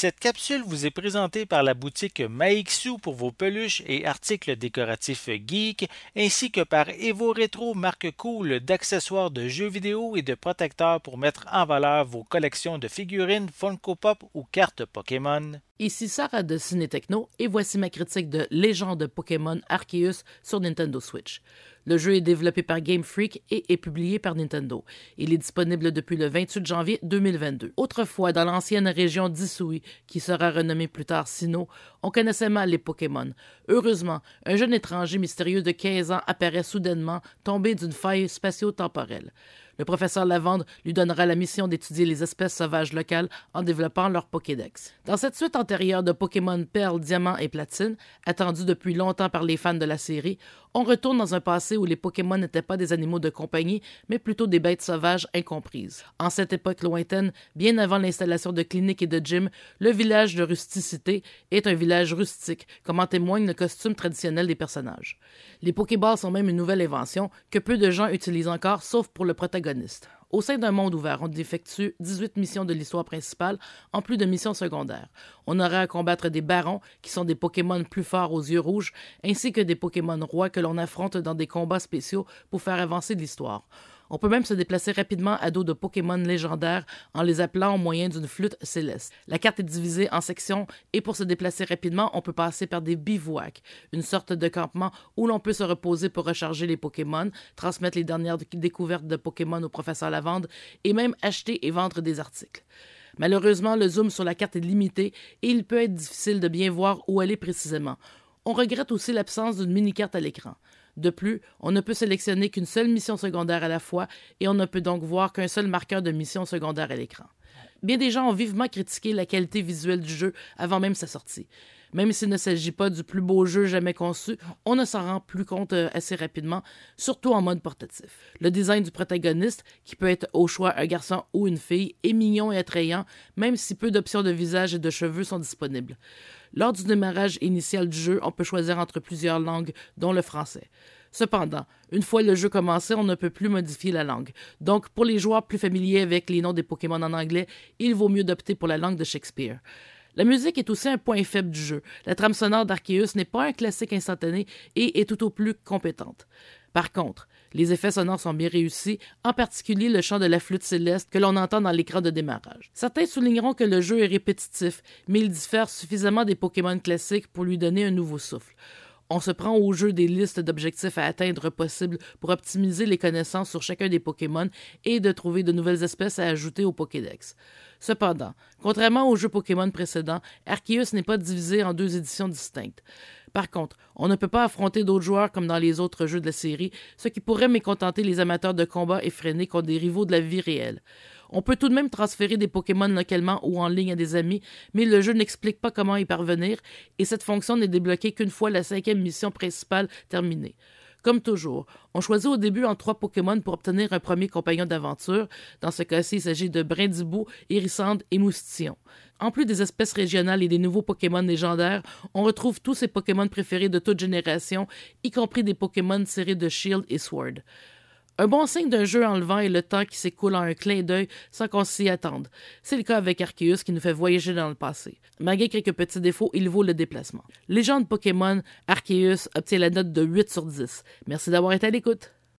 Cette capsule vous est présentée par la boutique Maixu pour vos peluches et articles décoratifs geek, ainsi que par Evo Retro, marque cool d'accessoires de jeux vidéo et de protecteurs pour mettre en valeur vos collections de figurines Funko Pop ou cartes Pokémon. Ici Sarah de Ciné Techno et voici ma critique de Légende Pokémon Arceus sur Nintendo Switch. Le jeu est développé par Game Freak et est publié par Nintendo. Il est disponible depuis le 28 janvier 2022. Autrefois, dans l'ancienne région d'Isui, qui sera renommée plus tard Sinnoh, on connaissait mal les Pokémon. Heureusement, un jeune étranger mystérieux de 15 ans apparaît soudainement, tombé d'une faille spatio-temporelle. Le professeur Lavande lui donnera la mission d'étudier les espèces sauvages locales en développant leur Pokédex. Dans cette suite antérieure de Pokémon Perle, Diamant et Platine, attendue depuis longtemps par les fans de la série, on retourne dans un passé où les Pokémon n'étaient pas des animaux de compagnie, mais plutôt des bêtes sauvages incomprises. En cette époque lointaine, bien avant l'installation de cliniques et de gyms, le village de rusticité est un village rustique, comme en témoigne le costume traditionnel des personnages. Les Pokéballs sont même une nouvelle invention que peu de gens utilisent encore, sauf pour le protagoniste. Au sein d'un monde ouvert, on effectue 18 missions de l'histoire principale, en plus de missions secondaires. On aura à combattre des barons, qui sont des Pokémon plus forts aux yeux rouges, ainsi que des Pokémon rois que l'on affronte dans des combats spéciaux pour faire avancer l'histoire. On peut même se déplacer rapidement à dos de Pokémon légendaires en les appelant au moyen d'une flûte céleste. La carte est divisée en sections et pour se déplacer rapidement, on peut passer par des bivouacs, une sorte de campement où l'on peut se reposer pour recharger les Pokémon, transmettre les dernières découvertes de Pokémon au professeur Lavande et même acheter et vendre des articles. Malheureusement, le zoom sur la carte est limité et il peut être difficile de bien voir où est précisément. On regrette aussi l'absence d'une mini-carte à l'écran. De plus, on ne peut sélectionner qu'une seule mission secondaire à la fois et on ne peut donc voir qu'un seul marqueur de mission secondaire à l'écran. Bien des gens ont vivement critiqué la qualité visuelle du jeu avant même sa sortie. Même s'il ne s'agit pas du plus beau jeu jamais conçu, on ne s'en rend plus compte euh, assez rapidement, surtout en mode portatif. Le design du protagoniste, qui peut être au choix un garçon ou une fille, est mignon et attrayant, même si peu d'options de visage et de cheveux sont disponibles. Lors du démarrage initial du jeu, on peut choisir entre plusieurs langues, dont le français. Cependant, une fois le jeu commencé, on ne peut plus modifier la langue. Donc, pour les joueurs plus familiers avec les noms des Pokémon en anglais, il vaut mieux d'opter pour la langue de Shakespeare. La musique est aussi un point faible du jeu. La trame sonore d'Arceus n'est pas un classique instantané et est tout au plus compétente. Par contre, les effets sonores sont bien réussis, en particulier le chant de la flûte céleste que l'on entend dans l'écran de démarrage. Certains souligneront que le jeu est répétitif, mais il diffère suffisamment des Pokémon classiques pour lui donner un nouveau souffle. On se prend au jeu des listes d'objectifs à atteindre possibles pour optimiser les connaissances sur chacun des Pokémon et de trouver de nouvelles espèces à ajouter au Pokédex. Cependant, contrairement aux jeux Pokémon précédents, Arceus n'est pas divisé en deux éditions distinctes. Par contre, on ne peut pas affronter d'autres joueurs comme dans les autres jeux de la série, ce qui pourrait mécontenter les amateurs de combat effrénés contre des rivaux de la vie réelle. On peut tout de même transférer des Pokémon localement ou en ligne à des amis, mais le jeu n'explique pas comment y parvenir, et cette fonction n'est débloquée qu'une fois la cinquième mission principale terminée. Comme toujours, on choisit au début en trois Pokémon pour obtenir un premier compagnon d'aventure. Dans ce cas-ci, il s'agit de Brindibou, Hérissande et Moustillon. En plus des espèces régionales et des nouveaux Pokémon légendaires, on retrouve tous ces Pokémon préférés de toute génération, y compris des Pokémon séries de Shield et Sword. Un bon signe d'un jeu enlevant est le temps qui s'écoule en un clin d'œil sans qu'on s'y attende. C'est le cas avec Arceus qui nous fait voyager dans le passé. Malgré quelques petits défauts, il vaut le déplacement. Légende Pokémon, Arceus obtient la note de 8 sur 10. Merci d'avoir été à l'écoute.